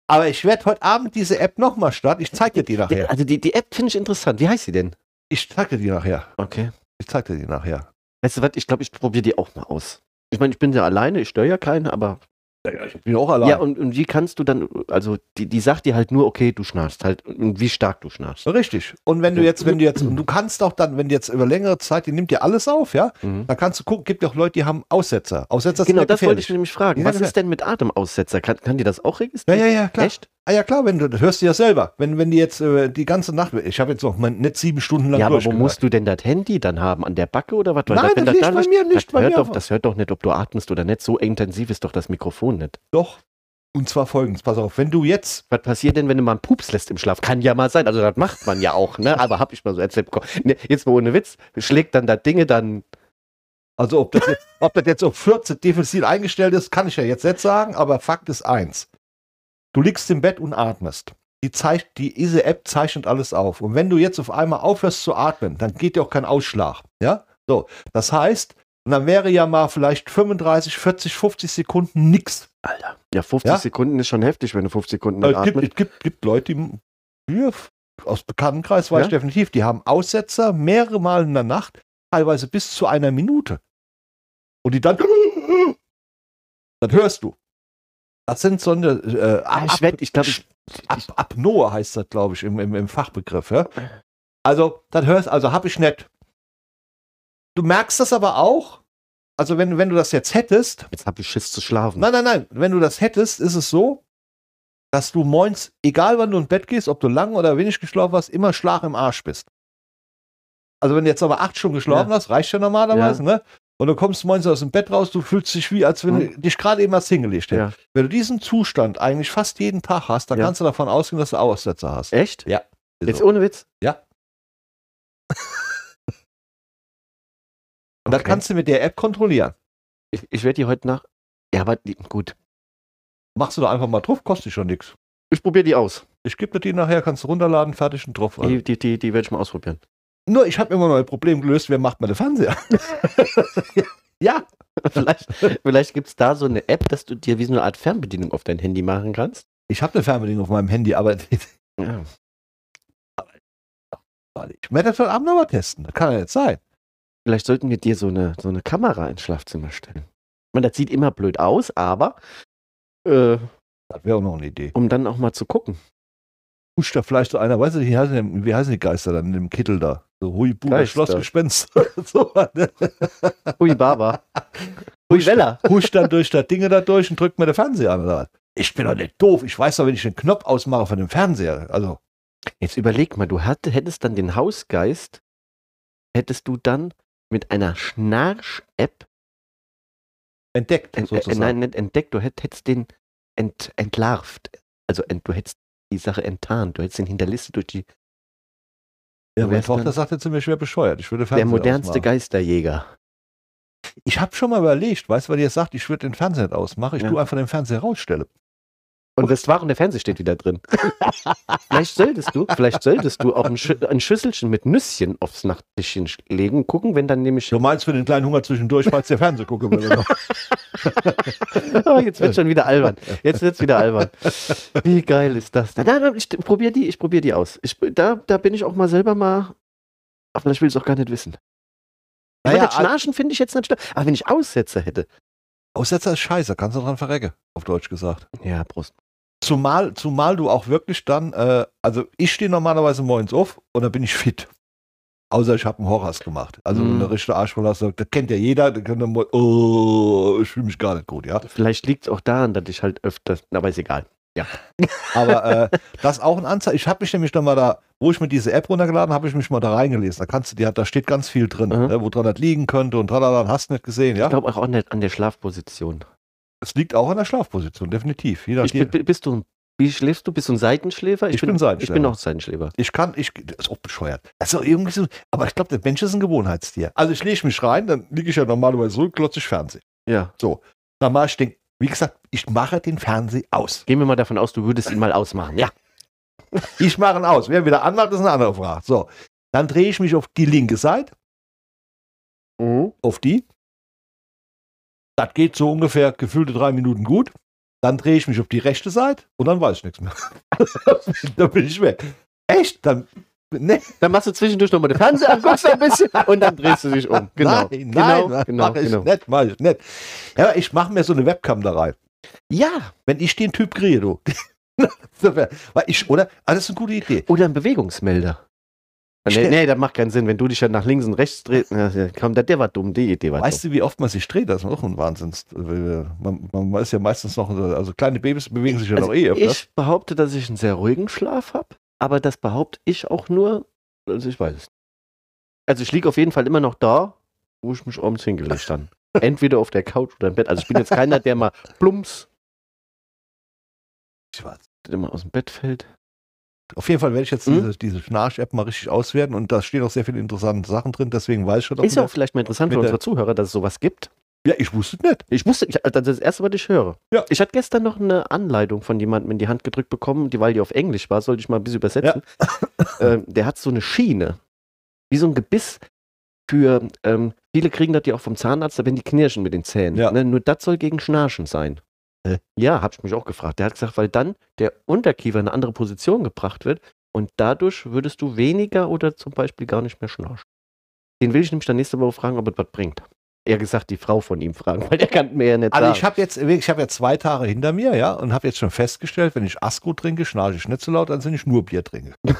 Aber ich werde heute Abend diese App nochmal starten. Ich zeige dir die nachher. Also die, die App finde ich interessant. Wie heißt sie denn? Ich zeige dir die nachher. Okay. Ich zeige dir die nachher. Weißt du was, ich glaube, ich probiere die auch mal aus. Ich meine, ich bin ja alleine, ich störe ja keinen, aber. Ja, ich bin auch allein. Ja, und, und wie kannst du dann, also die, die sagt dir halt nur, okay, du schnarchst halt und wie stark du schnarchst. Richtig. Und wenn du jetzt, wenn du jetzt, und du kannst auch dann, wenn du jetzt über längere Zeit, die nimmt dir alles auf, ja, Mhm. da kannst du gucken, gibt ja auch Leute, die haben Aussetzer. Aussetzer Genau, sind ja das wollte ich nämlich fragen. Ja, Was ist denn mit Atemaussetzer? Kann, kann die das auch Ja, registrieren? ja, ja, klar. Echt? Ah ja, klar, wenn du, das hörst du ja selber. Wenn, wenn die jetzt äh, die ganze Nacht, ich habe jetzt noch mal nicht sieben Stunden lang Ja, aber wo musst du denn das Handy dann haben? An der Backe oder was? Weil Nein, wenn das liegt da bei mir, nicht das bei hört mir. Doch, das hört doch nicht, ob du atmest oder nicht. So intensiv ist doch das Mikrofon nicht. Doch. Und zwar folgendes, pass auf, wenn du jetzt, Was passiert denn, wenn du mal einen Pups lässt im Schlaf? Kann ja mal sein. Also das macht man ja auch, ne? Aber hab ich mal so erzählt bekommen. Ne, jetzt mal ohne Witz, schlägt dann da Dinge dann. also ob das jetzt, ob das jetzt auf 14 defensiv eingestellt ist, kann ich ja jetzt nicht sagen, aber Fakt ist eins. Du liegst im Bett und atmest. Die, zeich, die, diese App zeichnet alles auf. Und wenn du jetzt auf einmal aufhörst zu atmen, dann geht dir auch kein Ausschlag. Ja? So. Das heißt, und dann wäre ja mal vielleicht 35, 40, 50 Sekunden nix. Alter. Ja, 50 Ja? Sekunden ist schon heftig, wenn du 50 Sekunden Äh, nicht Es gibt, atmest. es gibt, gibt Leute, die aus Bekanntenkreis weiß Ja? ich definitiv, die haben Aussetzer mehrere Mal in der Nacht, teilweise bis zu einer Minute. Und die dann, das hörst du. Das sind so eine äh, Ah, ich werd- ich glaube, Ap Apnoe heißt das, glaube ich, im, im, im Fachbegriff. Ja? Also, das hörst, also habe ich nicht. Du merkst das aber auch. Also, wenn, wenn du das jetzt hättest, jetzt habe ich Schiss zu schlafen. Nein, nein, nein. Wenn du das hättest, ist es so, dass du moins, egal wann du ins Bett gehst, ob du lang oder wenig geschlafen hast, immer Schlag im Arsch bist. Also wenn du jetzt aber acht Stunden geschlafen Ja. hast, reicht ja normalerweise, ne? Und du kommst morgens aus dem Bett raus, du fühlst dich wie, als wenn Mhm. du dich gerade eben was hingelegt hättest. Ja. Wenn du diesen Zustand eigentlich fast jeden Tag hast, dann Ja. kannst du davon ausgehen, dass du Aussetzer hast. Echt? Ja. Jetzt So. ohne Witz? Ja. Und das Okay. kannst du mit der App kontrollieren. Ich, ich werde die heute nach. Ja, aber die, gut. Machst du da einfach mal drauf, kostet dich schon nichts. Ich probiere die aus. Ich gebe dir die nachher, kannst du runterladen, fertig und drauf. Die, die, die, die werde ich mal ausprobieren. Nur, ich habe immer noch ein Problem gelöst, wer macht meine Fernseher? ja, vielleicht vielleicht gibt es da so eine App, dass du dir wie so eine Art Fernbedienung auf dein Handy machen kannst. ich habe eine Fernbedienung auf meinem Handy, aber Ja. ich werde das heute Abend noch mal testen. Das kann ja jetzt sein. Vielleicht sollten wir dir so eine, so eine Kamera ins Schlafzimmer stellen. Ich meine, das sieht immer blöd aus, aber äh, Das wäre auch noch eine Idee. um dann auch mal zu gucken. Huscht da vielleicht so einer, weißt du, wie heißen, die, wie heißen die Geister dann in dem Kittel da? So Hui, Buda, Geister. Schloss, Gespenst. so, ne? Hui Baba. Hui Wella. Huscht dann durch das Dinge da durch und drückt mir den Fernseher an. Oder? was? Ich bin doch nicht doof. Ich weiß doch, wenn ich den Knopf ausmache von dem Fernseher. Also, Jetzt überleg mal, du hatt, hättest dann den Hausgeist, hättest du dann mit einer Schnarch-App, entdeckt, ent, äh, nein, nicht entdeckt, du hätt, hättest den ent, entlarvt. Also ent, du hättest die Sache enttarnt, du hättest den hinterlistet durch die, ja, meine Tochter dann sagte zu mir, schwer bescheuert. Ich würde der Fernseher modernste ausmachen. Geisterjäger. Ich habe schon mal überlegt, weißt du, weil ihr sagt, ich würde den Fernseher nicht ausmachen, ich Ja. tue einfach den Fernseher rausstelle. Und und der Fernseher steht wieder drin. vielleicht solltest du, vielleicht solltest du auch ein, Schü ein Schüsselchen mit Nüsschen aufs Nachttischchen sch- legen, gucken, wenn dann nämlich. Du meinst für den kleinen Hunger zwischendurch, falls der Fernseher gucken. Oder? Oh, jetzt wird schon wieder albern. Jetzt wird's wieder albern. Wie geil ist das? Nein, nein, nein, ich probiere die, ich probiere die aus. Ich, da, da bin ich auch mal selber mal. Aber vielleicht will ich es auch gar nicht wissen. Naja, das Schnarchen finde ich jetzt nicht schlimm. Aber wenn ich Aussätze hätte. Aussetzer ist scheiße, kannst du dran verrecken, auf Deutsch gesagt. Ja, Prost. Zumal, zumal du auch wirklich dann, äh, also ich stehe normalerweise morgens auf und dann bin ich fit. Außer ich habe einen Horrors gemacht. Also Mhm. eine richtige Arschverlasse, das kennt ja jeder, da kann dann mal, oh, ich fühle mich gar nicht gut, ja. Vielleicht liegt es auch daran, dass ich halt öfter. Aber ist egal. Aber äh, das ist auch ein Anzeichen. Ich habe mich nämlich dann mal da, wo ich mir diese App runtergeladen habe, ich mich mal da reingelesen. Da kannst du dir, da steht ganz viel drin, Mhm. ne, wo dran das liegen könnte und tralala, hast nicht gesehen, Ich ja. glaube auch an der, an der Schlafposition. Es liegt auch an der Schlafposition, definitiv. Je Ich, bist du, wie schläfst du? Bist du ein Seitenschläfer? Ich bin Seitenschläfer. Ich bin auch Seitenschläfer. Ich kann, ich, das ist auch bescheuert. Auch irgendwie so, aber ich glaube, der Mensch ist ein Gewohnheitstier. Also ich lege mich rein, dann liege ich ja normalerweise so, glotze ich Fernsehen. Ja. Dann mache ich den, wie gesagt, ich mache den Fernseher aus. Gehen wir mal davon aus, du würdest ihn mal ausmachen. Ja. Ich mache ihn aus. Wer wieder anmacht, ist eine andere Frage. So, dann drehe ich mich auf die linke Seite. Mhm. auf die. Das geht so ungefähr gefühlte drei Minuten gut. Dann drehe ich mich auf die rechte Seite und dann weiß ich nichts mehr. dann bin ich weg. Echt? Dann. Ne, Dann machst du zwischendurch nochmal den Fernseher an, guckst ein bisschen und dann drehst du dich um. Genau. Nein, genau, nein, genau, mach ich genau. nicht, mach ich nicht. Ja, ich mache mir so eine Webcam da rein. Ja, Wenn ich den Typ kriege, du. Weil ich, oder? Ah, das ist eine gute Idee. oder ein Bewegungsmelder. Nee, nee, das macht keinen Sinn. Wenn du dich ja nach links und rechts drehst, komm, der, der war dumm, die Idee war Weißt du, wie oft man sich dreht? Das ist auch ein Wahnsinns. Man, man weiß ja meistens noch, also kleine Babys bewegen sich ja dumm. noch eh Also öfter. ich behaupte, dass ich einen sehr ruhigen Schlaf habe, aber das behaupte ich auch nur, also ich weiß es nicht. Also ich liege auf jeden Fall immer noch da, wo ich mich abends hingelegt habe. Entweder auf der Couch oder im Bett. Also ich bin jetzt keiner, der mal plumps, der mal aus dem Bett fällt. Auf jeden Fall werde ich jetzt Hm? diese, diese Schnarch-App mal richtig auswerten und da stehen auch sehr viele interessante Sachen drin, deswegen weiß ich schon. Ist ja auch vielleicht mal interessant für unsere Zuhörer, dass es sowas gibt. ja, ich wusste es nicht. Ich musste, ich, das ist das erste, was ich höre. Ja. Ich hatte gestern noch eine Anleitung von jemandem in die Hand gedrückt bekommen, die, weil die auf Englisch war, sollte ich mal ein bisschen übersetzen. ähm, der hat so eine Schiene, wie so ein Gebiss für, ähm, viele kriegen das ja auch vom Zahnarzt, wenn die knirschen mit den Zähnen. Ja. Ne? Nur das soll gegen Schnarchen sein. Hä? Ja, hab ich mich auch gefragt. Der hat gesagt, weil dann der Unterkiefer in eine andere Position gebracht wird und dadurch würdest du weniger oder zum Beispiel gar nicht mehr schnarchen. Den will ich nämlich dann nächste Woche fragen, ob es was bringt. Eher gesagt, die Frau von ihm fragen, weil der kann mir ja nicht Also sagen. ich habe jetzt, ich habe ja zwei Tage hinter mir, ja, und habe jetzt schon festgestellt, wenn ich Asco trinke, schnarche ich nicht so laut, als wenn ich nur Bier trinke.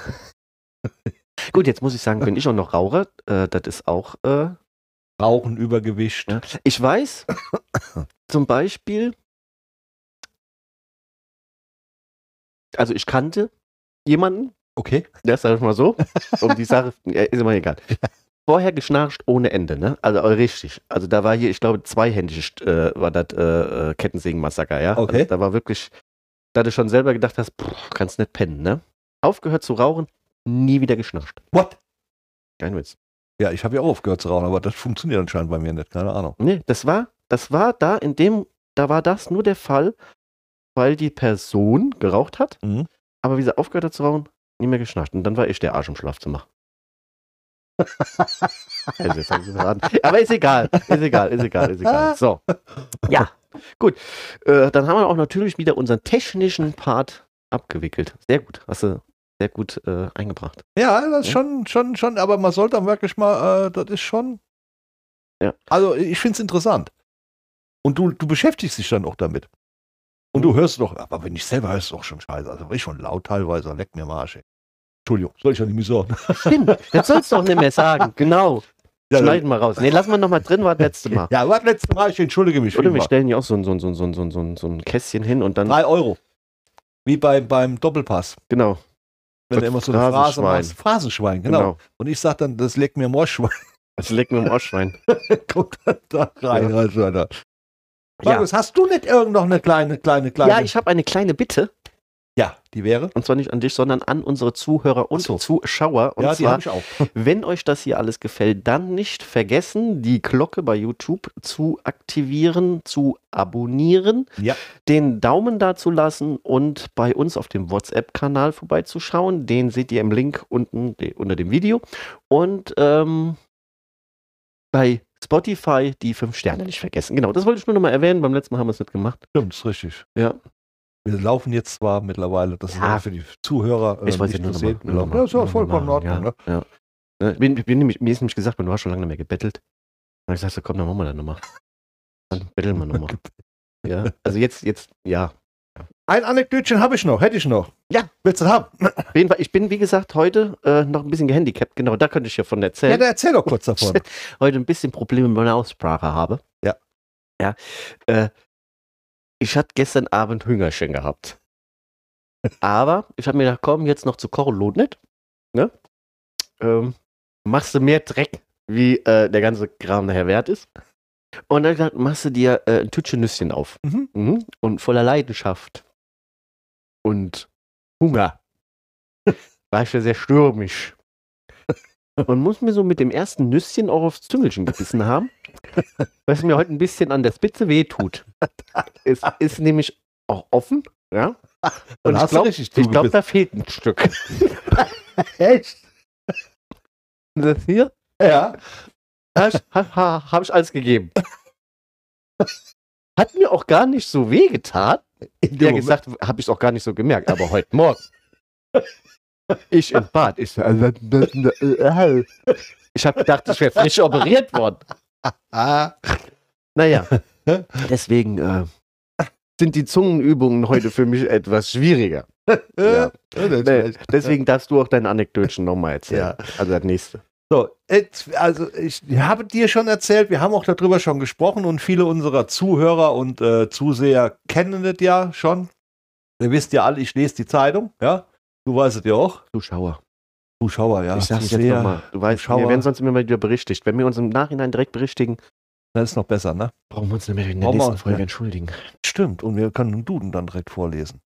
Gut, jetzt muss ich sagen, bin ich auch noch Raucher. Äh, das ist auch. Äh, Rauchen, Übergewicht. ja. Ich weiß, zum Beispiel, also ich kannte jemanden, Okay. das sag ich mal so, um die Sache, ist immer egal. Vorher geschnarcht ohne Ende, ne? Also äh, richtig. Also da war hier, ich glaube, zweihändig äh, war das äh, äh, Kettensägen-Massaker, ja? Okay. Also da war wirklich, da du schon selber gedacht hast, pff, kannst nicht pennen, ne? Aufgehört zu rauchen, nie wieder geschnarcht. What? Kein Witz. Ja, ich habe ja auch aufgehört zu rauchen, aber das funktioniert anscheinend bei mir nicht, keine Ahnung. Nee, das war, das war da in dem, da war das nur der Fall, weil die Person geraucht hat, Mhm. aber wie sie aufgehört hat zu rauchen, nie mehr geschnarcht. Und dann war ich der Arsch im Schlafzimmer. also jetzt sie verraten. Aber ist egal, ist egal, ist egal, ist egal. So. Ja, gut. Äh, dann haben wir auch natürlich wieder unseren technischen Part abgewickelt. Sehr gut. Hast du sehr gut äh, eingebracht. Ja, das ist schon, schon, schon, aber man sollte dann wirklich mal, äh, das ist schon. Ja. Also ich finde es interessant. Und du, du beschäftigst dich dann auch damit. Und du hörst doch, aber wenn ich selber höre, ist es auch schon scheiße. Also ich schon laut teilweise, leck mir am Arsch. ey. Entschuldigung, soll ich ja nicht mehr sagen. Stimmt, das sollst du auch nicht mehr sagen. Genau. Ja, Schneiden wir raus. Nee, lassen wir nochmal drin, war das letzte Mal. Ja, warte, letztes Mal, ich entschuldige mich. Oder wir stellen hier auch so ein, so ein, so ein, so ein, so ein, so Kästchen hin und dann. Drei Euro. Wie beim, beim Doppelpass. Genau. Wenn Das du immer so eine Phrase Phrasenschwein. machst. Phrasenschwein, genau. genau. Und ich sag dann, das leckt mir Morschwein. Das leckt mir im Arschschwein. Kommt dann da rein. Ja. Also, Alter. Ja. Markus, hast du nicht irgend noch eine kleine, kleine, kleine? Ja, ich habe eine kleine Bitte. ja, die wäre? Und zwar nicht an dich, sondern an unsere Zuhörer und so. Zuschauer. Und ja, die zwar, ich auch. wenn euch das hier alles gefällt, dann nicht vergessen, die Glocke bei YouTube zu aktivieren, zu abonnieren, Ja. den Daumen da zu lassen und bei uns auf dem WhatsApp-Kanal vorbeizuschauen. Den seht ihr im Link unten unter dem Video. Und ähm, bei Spotify die fünf Sterne nicht vergessen. Genau, das wollte ich nur noch mal erwähnen. Beim letzten Mal haben wir es nicht gemacht. Stimmt, ist richtig. Ja. Wir laufen jetzt zwar mittlerweile, das ist Ja. für die Zuhörer äh, Ich weiß ja nicht nur sehen. mal, noch Ja, ist ja mal, vollkommen in mal, Ordnung. Ne? Ja, ja. Ne, Ich bin, ich bin nämlich, mir ist nämlich gesagt, du hast schon lange nicht mehr gebettelt. Dann hab ich gesagt, so, komm, dann machen wir das nochmal. Dann betteln wir nochmal. ja, also jetzt, jetzt, ja. Ein Anekdötchen habe ich noch, hätte ich noch. Ja. Willst du das haben? Auf jeden Fall, ich bin, wie gesagt, heute äh, noch ein bisschen gehandicapt. Genau, da könnte ich ja von Ja, erzählen. dann erzähl doch kurz davon. heute ein bisschen Probleme mit meiner Aussprache habe. Ja. Ja. Äh, ich hatte gestern Abend Hüngerchen gehabt. Aber ich habe mir gedacht, komm, jetzt noch zu kochen lohnt nicht. Ne? Ähm, machst du mehr Dreck, wie äh, der ganze Kram nachher wert ist. Und dann machst du dir äh, ein Tütchen Nüsschen auf. Mhm. Mhm. Und voller Leidenschaft. Und Hunger. War ich ja sehr stürmisch. Und muss mir so mit dem ersten Nüsschen auch aufs Züngelchen gebissen haben, es mir heute ein bisschen an der Spitze wehtut. Es ist nämlich auch offen, ja. Und ich glaube, ich glaub, da fehlt ein Stück. Echt? Das hier? Ja. Habe ha, ha, hab ich alles gegeben. Hat mir auch gar nicht so wehgetan. In Ja, gesagt, habe ich auch gar nicht so gemerkt, aber heute Morgen. Ich im Bad. Ich, so, äh, ich habe gedacht, ich wäre frisch operiert worden. Naja, deswegen äh, sind die Zungenübungen heute für mich etwas schwieriger. Ja. Deswegen darfst du auch dein Anekdötchen nochmal erzählen. Ja. Also das nächste. So, jetzt, also ich habe dir schon erzählt, wir haben auch darüber schon gesprochen und viele unserer Zuhörer und äh, Zuseher kennen das ja schon. Ihr wisst ja alle, ich lese die Zeitung, ja. Du weißt es ja auch. Zuschauer. Zuschauer, ja. ich sag's jetzt Zuseher, nochmal. Du weißt, Zuschauer. wir werden sonst immer mal wieder berichtigt. Wenn wir uns im Nachhinein direkt berichtigen, Das ist noch besser, ne? brauchen wir uns nämlich in der Brauchen wir- nächsten Folge ja. entschuldigen. Stimmt, und wir können einen Duden dann direkt vorlesen.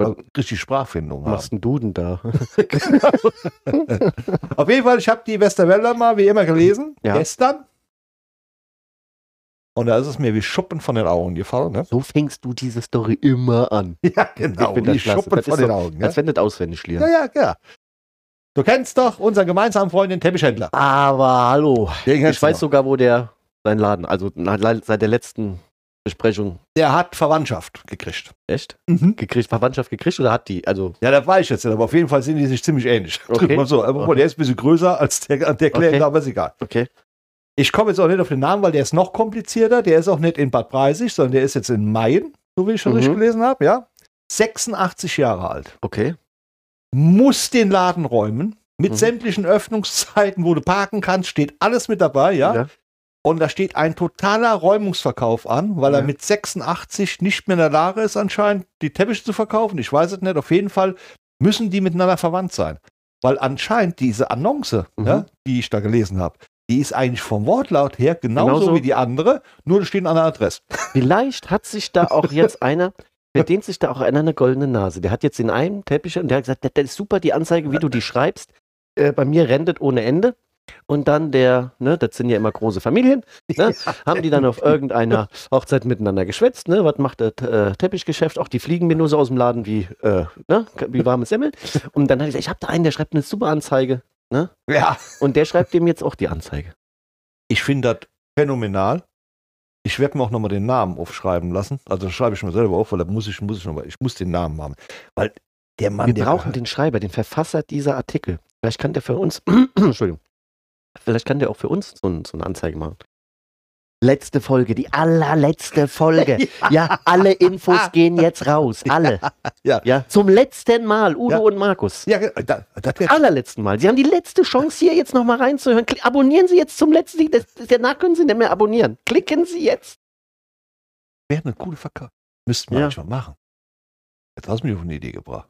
Aber- Also, richtig Sprachfindung Du machst haben. einen Duden da. Auf jeden Fall, ich habe die Westerwälder mal wie immer gelesen, Ja. gestern. Und da ist es mir wie Schuppen von den Augen gefallen, ne? So fängst du diese Story immer an. Ja, genau, Ich das wie. Schuppen von den so- Augen. Ne? Als wenn das auswendig Ja, lernen. ja, ja. Du kennst doch unseren gemeinsamen Freund, den Teppichhändler. Aber hallo. Den Ich weiß sogar, wo der sein Laden, also na, seit der letzten Besprechung, Der hat Verwandtschaft gekriegt. echt? Gekriegt, Verwandtschaft gekriegt oder hat die? Also, Ja, das weiß ich jetzt nicht, aber auf jeden Fall sind die sich ziemlich ähnlich. Okay. So. Aber Okay. Der ist ein bisschen größer als der, der Kleine, Okay. aber ist egal. okay. Ich komme jetzt auch nicht auf den Namen, weil der ist noch komplizierter. Der ist auch nicht in Bad Breisig, sondern der ist jetzt in Mayen, so wie ich schon Mhm. richtig gelesen habe, ja. 86 Jahre alt. Okay. Muss den Laden räumen. Mit Mhm. sämtlichen Öffnungszeiten, wo du parken kannst, steht alles mit dabei, ja. Und da steht ein totaler Räumungsverkauf an, weil er Ja. mit 86 nicht mehr in der Lage ist, anscheinend die Teppiche zu verkaufen. Ich weiß es nicht. Auf jeden Fall müssen die miteinander verwandt sein. Weil anscheinend diese Annonce, Mhm. ja, die ich da gelesen habe, die ist eigentlich vom Wortlaut her genauso, Genauso. wie die andere, nur da stehen an der Adresse. Vielleicht hat sich da auch jetzt einer, verdient sich da auch einer eine goldene Nase. Der hat jetzt in einem Teppich und der hat gesagt, das, das ist super, die Anzeige, wie du die schreibst. Äh, bei mir rendet ohne Ende. Und dann der, ne, das sind ja immer große Familien, ne, haben die dann auf irgendeiner Hochzeit miteinander geschwätzt, ne, was macht das äh, Teppichgeschäft, auch die fliegen mir nur so aus dem Laden wie, äh, ne, wie warmes Semmel. Und dann hat er gesagt, ich habe da einen, der schreibt eine super Anzeige. Ja. Und der schreibt dem jetzt auch die Anzeige. Ich finde das phänomenal. Ich werde mir auch nochmal den Namen aufschreiben lassen. Also das schreibe ich mir selber auf, weil da muss ich, muss ich noch mal, ich muss den Namen haben. Weil der Mann, Wir der brauchen den Schreiber, den Verfasser dieser Artikel. Vielleicht kann der für uns, Entschuldigung, vielleicht kann der auch für uns so, ein, so eine Anzeige machen. Letzte Folge, die allerletzte Folge. ja. alle Infos gehen jetzt raus. Alle. Ja. ja. Zum letzten Mal, Udo Ja. und Markus. Ja, da, das Allerletzten Mal. Sie haben die letzte Chance, hier jetzt nochmal reinzuhören. Kli- Abonnieren Sie jetzt zum letzten. Das, danach können Sie nicht mehr abonnieren. Klicken Sie jetzt. wäre eine coole Verkauf. Müssten wir Ja. mal machen. Jetzt hast du mich auf eine Idee gebracht.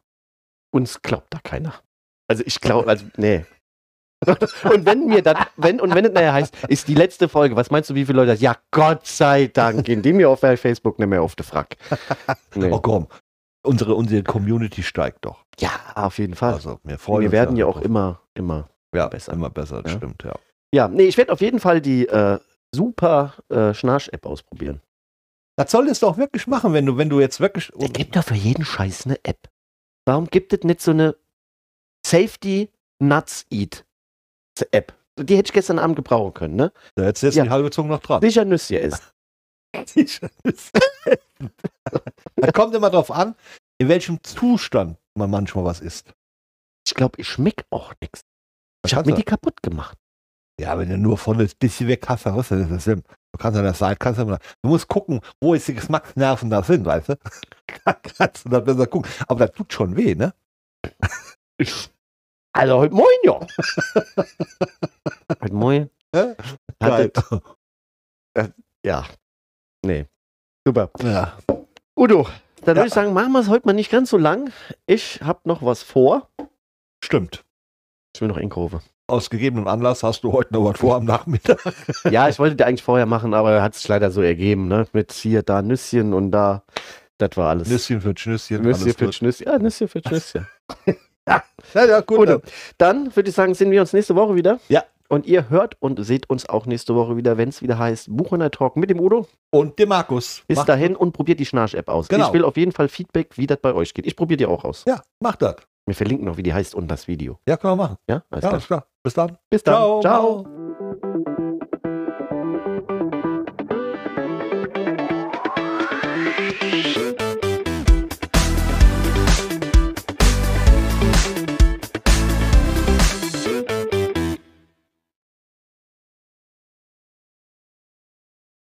Uns glaubt da keiner. Also ich glaube, also nee. und wenn mir das, wenn und wenn es nachher heißt, ist die letzte Folge, was meinst du, wie viele Leute das? Ja, Gott sei Dank, gehen die mir auf Facebook nicht mehr auf den Frack. Nee. Oh komm, unsere, unsere Community steigt doch. Ja, auf jeden Fall. Also wir freuen wir werden ja auch immer, immer. ja, besser. immer besser, das Ja. stimmt, ja. Ja, nee, ich werde auf jeden Fall die äh, super äh, Schnarch-App ausprobieren. Das solltest du auch wirklich machen, wenn du, wenn du jetzt wirklich. Es gibt doch für jeden Scheiß eine App. Warum gibt es nicht so eine Safety Nuts Eat App? Die hätte ich gestern Abend gebrauchen können, ne? Da hättest du jetzt Ja. die halbe Zunge noch dran. Sicher Nüsschen ist. Das kommt immer darauf an, in welchem Zustand man manchmal was isst. Ich glaube, ich schmeck auch nichts. Das Ich habe mir die kaputt gemacht. Ja, wenn du nur von ein bisschen weg hast, dann ist das nicht schlimm. Du kannst an der Seite, kannst du, du musst gucken, wo jetzt die Geschmacksnerven da sind, weißt du? Dann kannst du da besser gucken. Aber das tut schon weh, ne? Also heute Moin, ja. heute Moin. Hä? Hat das- ja. Nee. Super. Ja. Udo, dann Ja. würde ich sagen, machen wir es heute mal nicht ganz so lang. Ich habe noch was vor. Stimmt. Ich will noch Inkurve. Aus gegebenem Anlass hast du heute noch was vor am Nachmittag. ja, ich wollte dir eigentlich vorher machen, aber hat sich leider so ergeben, ne? Mit hier, da Nüsschen und da. Das war alles. Nüsschen für Schnüsschen. Nüsschen für. Schnüsschen. Ja, Nüsschen für Schnüsschen. Ja, ja, gut. Udo, dann würde ich sagen, sehen wir uns nächste Woche wieder. Ja. Und ihr hört und seht uns auch nächste Woche wieder, wenn es wieder heißt Buchhörner Talk mit dem Udo. Und dem Markus. Bis Macht- dahin und probiert die Schnarch-App aus. Genau. Ich will auf jeden Fall Feedback, wie das bei euch geht. Ich probiere die auch aus. Ja, mach das. Wir verlinken noch, wie die heißt und das Video. Ja, können wir machen. Ja, alles Ja, klar. klar. Bis dann. Bis dann. Ciao. Ciao.